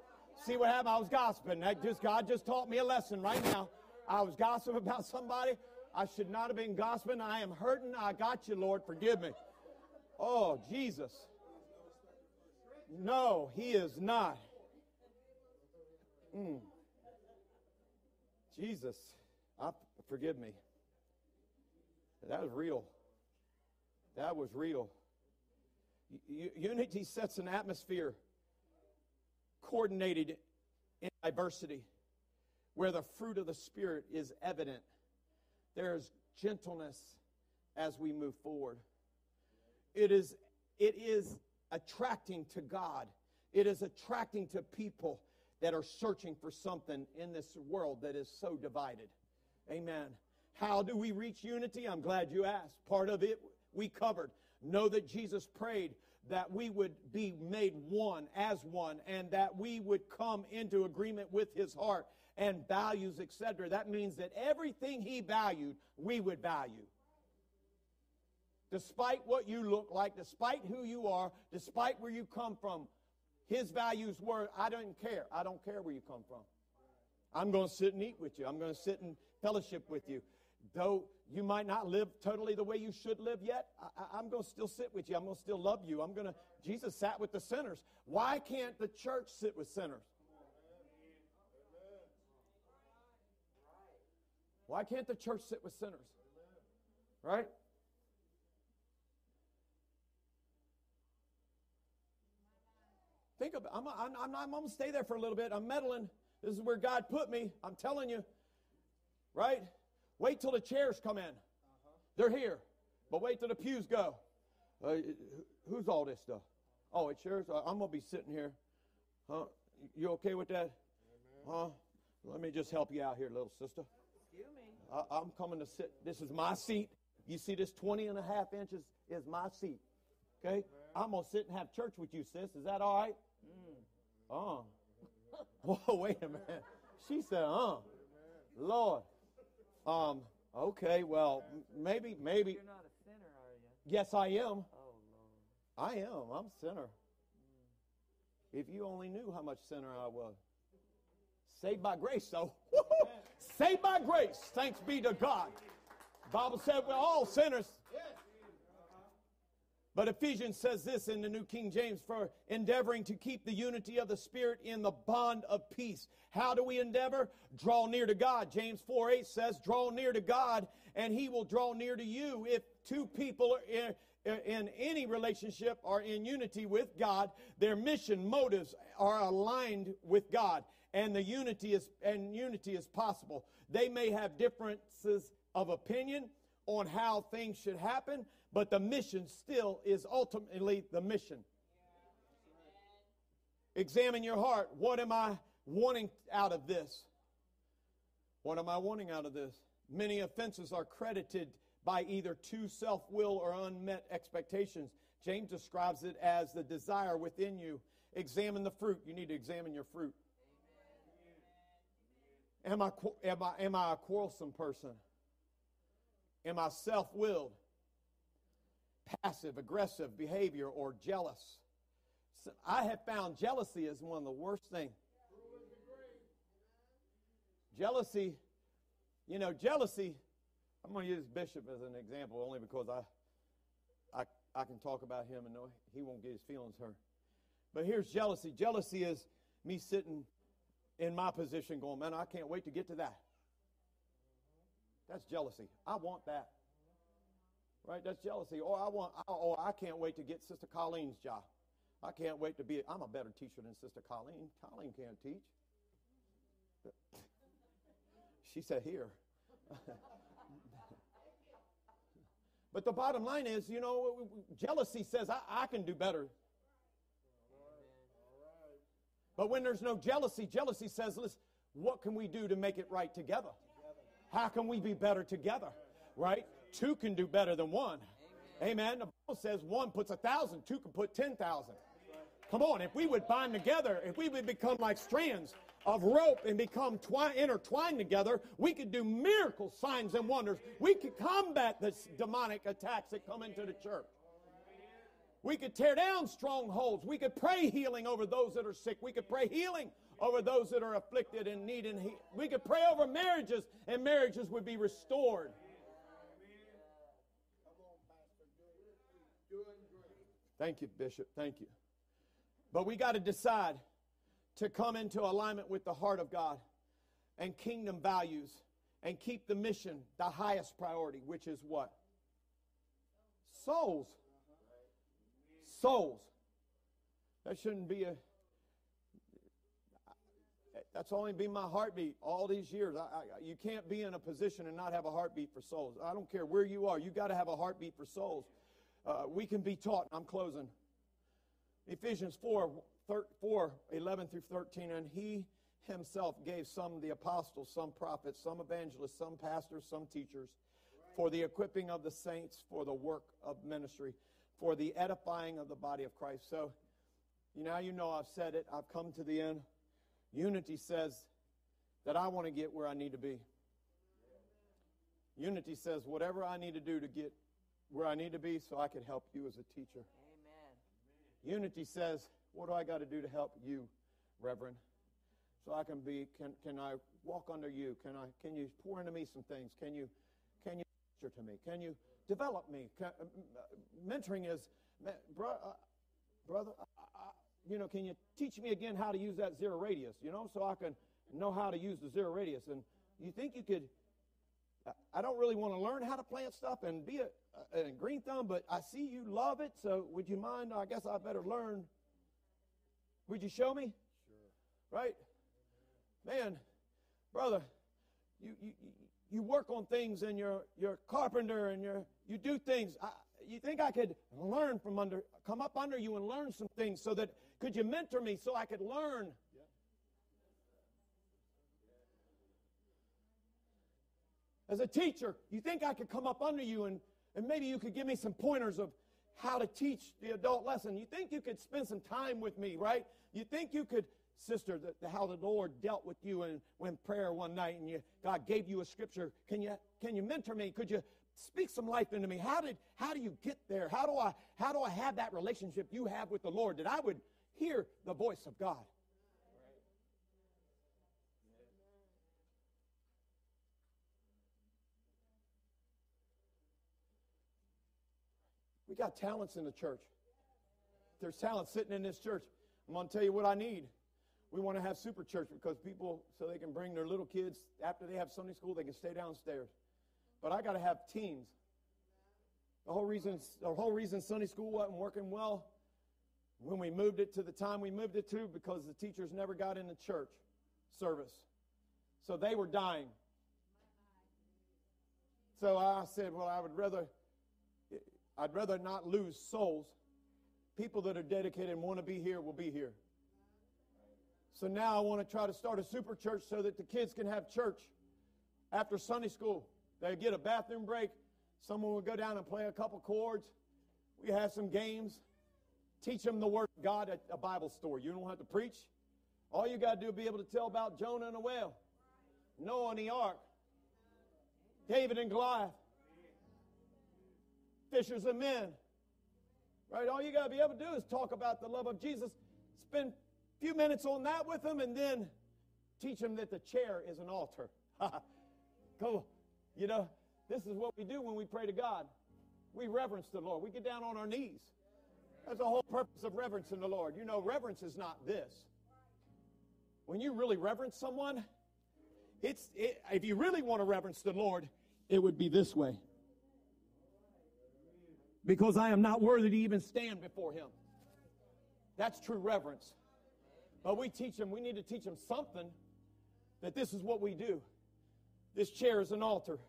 See what happened? I was gossiping. That just God just taught me a lesson right now. I was gossiping about somebody. I should not have been gossiping. I am hurting. I got you, Lord. Forgive me. Oh, Jesus. No, he is not. Mm. Jesus, I, forgive me. That was real. That was real. Unity sets an atmosphere coordinated in diversity where the fruit of the Spirit is evident. There's gentleness as we move forward. It is, it is attracting to God. It is attracting to people that are searching for something in this world that is so divided. Amen. How do we reach unity? I'm glad you asked. Part of it we covered. Know that Jesus prayed that we would be made one as one and that we would come into agreement with his heart and values, etc. That means that everything he valued, we would value. Despite what you look like, despite who you are, despite where you come from, his values were I don't care. I don't care where you come from. I'm going to sit and eat with you. I'm going to sit and fellowship with you. Though you might not live totally the way you should live yet, I, am going to still sit with you. I'm going to still love you. I'm going to, Jesus sat with the sinners. Why can't the church sit with sinners? Why can't the church sit with sinners? Right? Think about I'm, I'm, I'm, I'm going to stay there for a little bit. I'm meddling. This is where God put me. I'm telling you. Right? Wait till the chairs come in. Uh-huh. They're here. But wait till the pews go. Uh, who's all this stuff? Oh, it's yours? Uh, I'm to be sitting here. Huh? You okay with that? Huh? Let me just help you out here, little sister. I, I'm coming to sit. This is my seat. You see this 20 and a half inches is my seat. Okay? I'm going to sit and have church with you, sis. Is that all right? Mm. Oh. Whoa, wait a minute. She said, uh. Lord. Um, okay, well, maybe, maybe. You're not a sinner, are you? Yes, I am. Oh, Lord. I am. I'm a sinner. Mm. If you only knew how much sinner I was. Saved by grace, though. Saved by grace. Thanks be to God. The Bible said we're all sinners. But Ephesians says this in the New King James for endeavoring to keep the unity of the Spirit in the bond of peace. How do we endeavor? Draw near to God. James 4 8 says, Draw near to God, and He will draw near to you. If two people are in, in any relationship are in unity with God, their mission, motives are aligned with God. And the unity is and unity is possible. They may have differences of opinion on how things should happen, but the mission still is ultimately the mission. Examine your heart. What am I wanting out of this? What am I wanting out of this? Many offenses are credited by either too self will or unmet expectations. James describes it as the desire within you. Examine the fruit. You need to examine your fruit. Am I, am I, am I a quarrelsome person? Am I self willed? passive aggressive behavior or jealous. So I have found jealousy is one of the worst things. Jealousy, you know, jealousy, I'm going to use Bishop as an example only because I, I, I can talk about him and know he won't get his feelings hurt. But here's jealousy. Jealousy is me sitting in my position going, man, I can't wait to get to that. That's jealousy. I want that. Right? That's jealousy. Or I want, uh, oh, I can't wait to get Sister Colleen's job. I can't wait to be, I'm a better teacher than Sister Colleen. Colleen can't teach. She said, here. but the bottom line is, you know, jealousy says, I, I can do better. But when there's no jealousy, jealousy says, listen, what can we do to make it right together? How can we be better together? Right? Two can do better than one. Amen. The Bible says one puts a thousand, two can put ten thousand. Come on, if we would bind together, if we would become like strands, of rope and become twi- intertwined together, we could do miracles, signs and wonders. We could combat the demonic attacks that come into the church. We could tear down strongholds. We could pray healing over those that are sick. We could pray healing over those that are afflicted and need and he- we could pray over marriages and marriages would be restored. Thank you, Bishop. Thank you. But we got to decide to come into alignment with the heart of God and kingdom values and keep the mission the highest priority, which is what? Souls. Souls. That shouldn't be a. That's only been my heartbeat all these years. I, I, you can't be in a position and not have a heartbeat for souls. I don't care where you are. You got to have a heartbeat for souls. Uh, we can be taught. I'm closing. Ephesians 4, 4, 11 through 13. And he himself gave some the apostles, some prophets, some evangelists, some pastors, some teachers for the equipping of the saints, for the work of ministry, for the edifying of the body of Christ. So, you now you know I've said it. I've come to the end. Unity says that I want to get where I need to be. Unity says whatever I need to do to get where I need to be so I can help you as a teacher. Amen. Unity says, what do I got to do to help you, Reverend? So I can be, can, can I walk under you? Can I, can you pour into me some things? Can you, can you mentor to me? Can you develop me? Uh, mentoring is, uh, brother, uh, you know, can you teach me again how to use that zero radius, you know, so I can know how to use the zero radius? And you think you could, I don't really want to learn how to plant stuff and be a, a, a green thumb, but I see you love it, so would you mind? I guess I better learn. Would you show me? Sure. Right? Man, brother, you, you, you work on things and you're, you're a carpenter and you're, you do things. I, you think I could learn from under, come up under you and learn some things so that, could you mentor me so I could learn? As a teacher, you think I could come up under you and, and maybe you could give me some pointers of how to teach the adult lesson. You think you could spend some time with me, right? You think you could, sister, the, the, how the Lord dealt with you in, when prayer one night and you, God gave you a scripture. Can you, can you mentor me? Could you speak some life into me? How did, how do you get there? How do I, how do I have that relationship you have with the Lord that I would hear the voice of God? We got talents in the church. There's talent sitting in this church. I'm going to tell you what I need. We want to have super church because people, so they can bring their little kids after they have Sunday school, they can stay downstairs. But I got to have teams. The whole reason, the whole reason Sunday school wasn't working well when we moved it to the time we moved it to because the teachers never got in the church service. So they were dying. So I said, well, I would rather I'd rather not lose souls. People that are dedicated and want to be here will be here. So now I want to try to start a super church so that the kids can have church after Sunday school. They get a bathroom break. Someone will go down and play a couple chords. We have some games. Teach them the Word of God at a Bible story. You don't have to preach. All you got to do is be able to tell about Jonah and the whale, Noah and the ark, David and Goliath fishers of men. Right? All you got to be able to do is talk about the love of Jesus, spend a few minutes on that with them, and then teach them that the chair is an altar. Come You know, this is what we do when we pray to God. We reverence the Lord. We get down on our knees. That's the whole purpose of reverence in the Lord. You know, reverence is not this. When you really reverence someone, it's it, if you really want to reverence the Lord, it would be this way because I am not worthy to even stand before him. That's true reverence. But we teach them, we need to teach them something that this is what we do. This chair is an altar.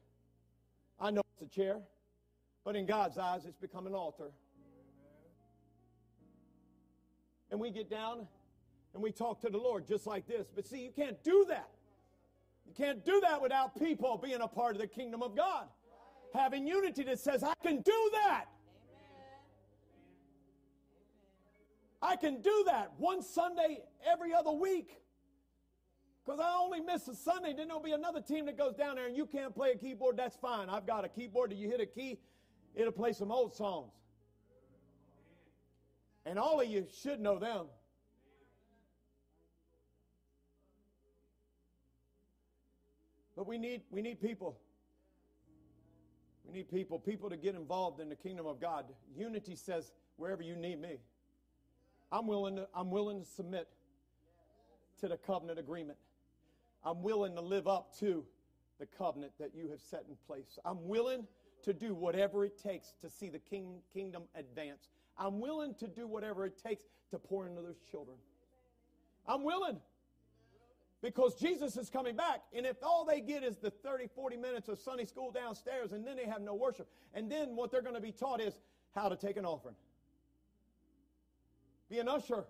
I know it's a chair, but in God's eyes, it's become an altar. And we get down and we talk to the Lord just like this. But see, you can't do that. You can't do that without people being a part of the kingdom of God. Having unity that says, I can do that. I can do that one Sunday every other week. Because I only miss a Sunday, then there'll be another team that goes down there and you can't play a keyboard, that's fine. I've got a keyboard Do you hit a key, it'll play some old songs. And all of you should know them. But we need, we need people. We need people, people to get involved in the kingdom of God. Unity says, wherever you need me, I'm willing to, I'm willing to submit to the covenant agreement. I'm willing to live up to the covenant that you have set in place. I'm willing to do whatever it takes to see the king, kingdom advance. I'm willing to do whatever it takes to pour into those children. I'm willing because Jesus is coming back. And if all they get is the 30, 40 minutes of Sunday school downstairs and then they have no worship, and then what they're going to be taught is how to take an offering, be an usher.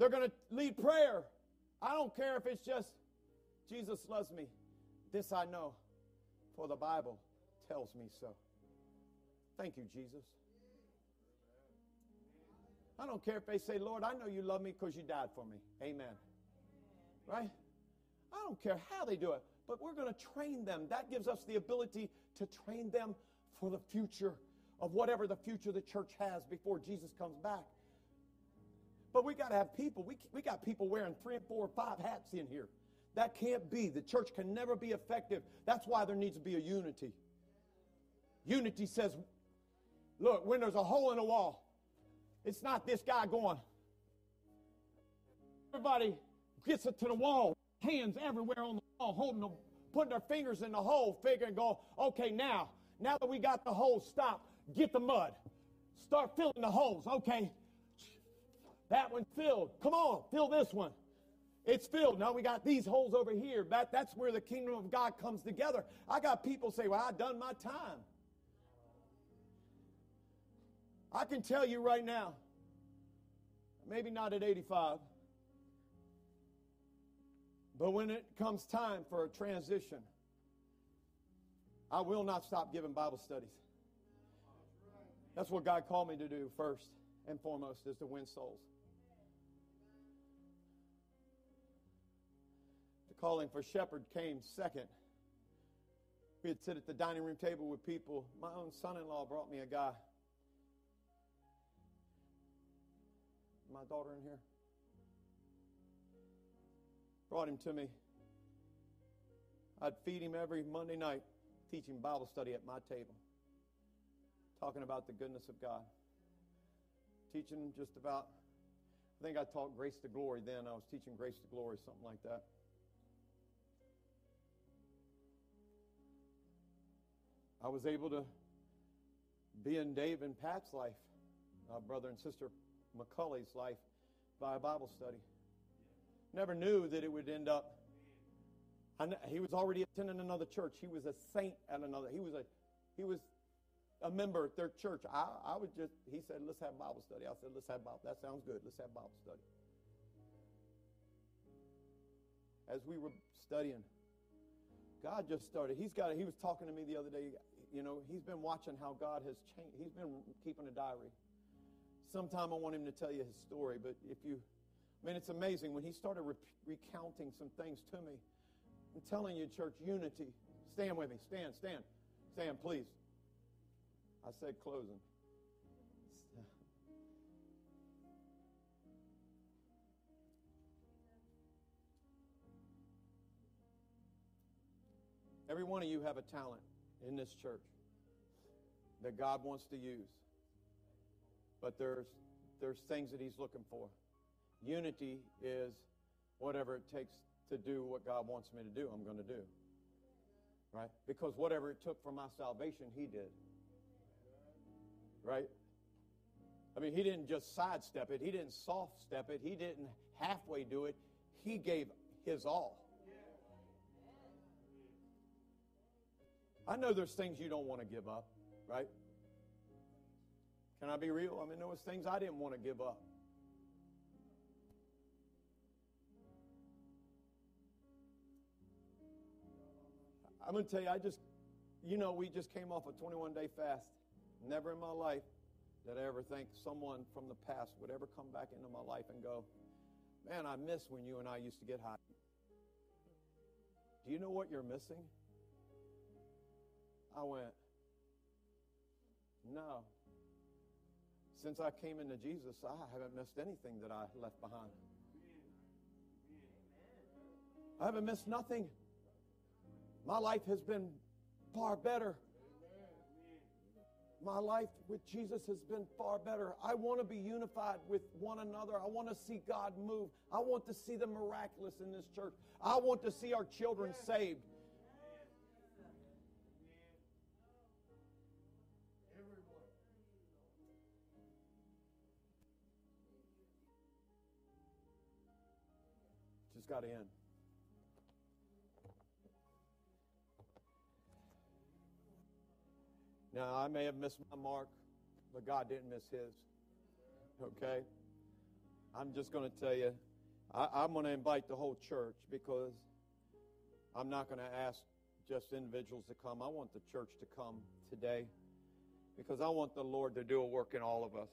They're going to lead prayer. I don't care if it's just Jesus loves me. This I know, for the Bible tells me so. Thank you, Jesus. I don't care if they say, Lord, I know you love me because you died for me. Amen. Right? I don't care how they do it, but we're going to train them. That gives us the ability to train them for the future of whatever the future the church has before Jesus comes back. But we got to have people. We, we got people wearing three four five hats in here. That can't be. The church can never be effective. That's why there needs to be a unity. Unity says, look, when there's a hole in a wall, it's not this guy going. Everybody gets it to the wall, hands everywhere on the wall, holding them, putting their fingers in the hole, figuring, go, okay, now, now that we got the hole, stop, get the mud, start filling the holes. Okay, that one filled. Come on, fill this one. It's filled. Now we got these holes over here. That, that's where the kingdom of God comes together. I got people say, Well, I've done my time. I can tell you right now, maybe not at 85, but when it comes time for a transition, I will not stop giving Bible studies. That's what God called me to do first and foremost, is to win souls. Calling for shepherd came second. We had sit at the dining room table with people. My own son in law brought me a guy my daughter in here? Brought him to me. I'd feed him every Monday night, teaching Bible study at my table, talking about the goodness of God. Teaching just about, I think I taught Grace to Glory then. I was teaching Grace to Glory, something like that. I was able to be in Dave and Pat's life, uh, brother and sister McCully's life by a Bible study. Never knew that it would end up. he was already attending another church. He was a saint at another. He was a, he was a member at their church. I, I would just. He said, "Let's have Bible study." I said, "Let's have Bible." That sounds good. Let's have Bible study. As we were studying, God just started. He's got. He was talking to me the other day. You know, he's been watching how God has changed. He's been keeping a diary Sometime I want him to tell you his story, but if you, I mean, it's amazing. When he started re- recounting some things to me, I'm telling you, church, unity. Stand with me. Stand, stand. Stand, please. I said closing. Every one of you have a talent in this church that God wants to use. But there's, there's things that he's looking for. Unity is whatever it takes to do what God wants me to do, I'm going to do. Right? Because whatever it took for my salvation, he did. Right? I mean, he didn't just sidestep it, he didn't soft step it, he didn't halfway do it. He gave his all. I know there's things you don't want to give up, right? Can I be real? I mean, there was things I didn't want to give up. I'm going to tell you, I just, you know, we just came off a 21 day fast. Never in my life did I ever think someone from the past would ever come back into my life and go, Man, I miss when you and I used to get high. Do you know what you're missing? I went, No. Since I came into Jesus, I haven't missed anything that I left behind. I haven't missed nothing. My life has been far better. My life with Jesus has been far better. I want to be unified with one another. I want to see God move. I want to see the miraculous in this church. I want to see our children saved. Got end. Now, I may have missed my mark, but God didn't miss his. Okay? I'm just going to tell you, I, am going to invite the whole church because I'm not going to ask just individuals to come. I want the church to come today because I want the Lord to do a work in all of us,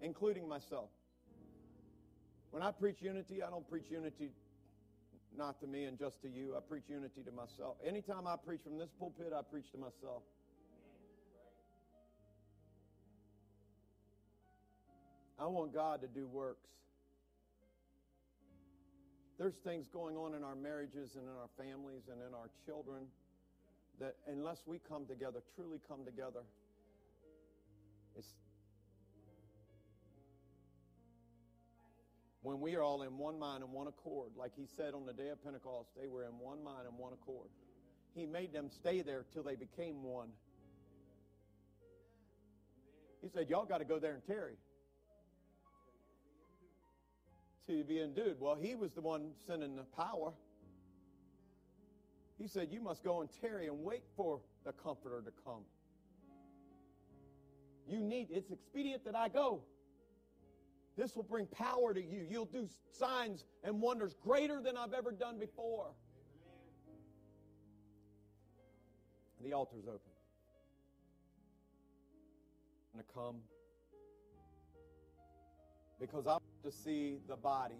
including myself. When I preach unity, I don't preach unity not to me and just to you. I preach unity to myself. Anytime I preach from this pulpit, I preach to myself. I want God to do works. There's things going on in our marriages and in our families and in our children that unless we come together, truly come together, it's when we are all in one mind and one accord, like he said on the day of Pentecost, they were in one mind and one accord. He made them stay there till they became one. He said, Y'all got to go there and tarry. To be endued. Well, he was the one sending the power. He said, You must go and tarry and wait for the Comforter to come. You need, it's expedient that I go. This will bring power to you. You'll do signs and wonders greater than I've ever done before. The altar's open. I'm going to come because I want to see the body.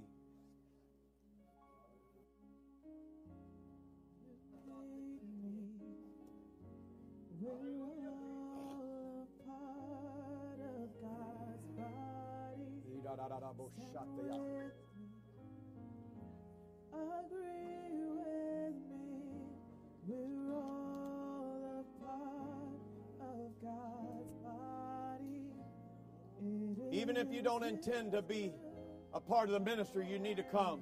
Agree with me, we're all a part of God's body. Even if you don't intend to be a part of the ministry, you need to come.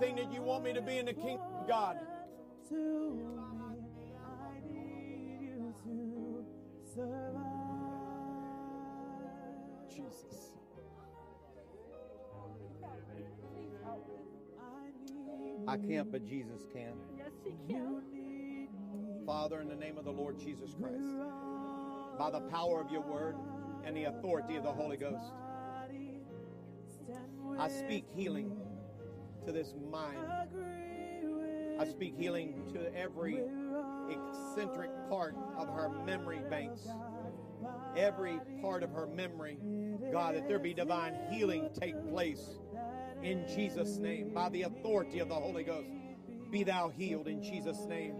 Everything that you want me to be in the kingdom of God. Jesus. I can't, but Jesus can. Yes, He can. Father, in the name of the Lord Jesus Christ, by the power of your word and the authority of the Holy Ghost. I speak healing to this mind. I speak healing to every eccentric part of her memory banks. Every part of her memory, God, that there be divine healing take place in Jesus' name by the authority of the Holy Ghost. Be thou healed in Jesus' name.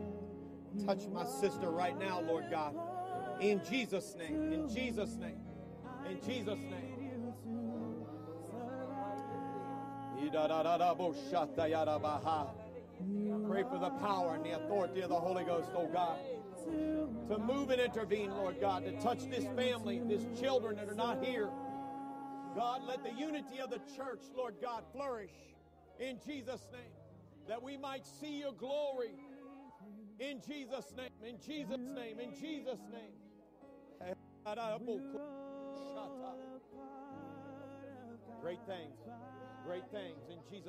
Touch my sister right now, Lord God. In Jesus' name. In Jesus' name. In Jesus' name. Pray for the power and the authority of the Holy Ghost, oh God, to move and intervene, Lord God, to touch this family, these children that are not here. God, let the unity of the church, Lord God, flourish in Jesus' name, that we might see your glory in Jesus' name, in Jesus' name, in Jesus' name. Great things great things. In Jesus'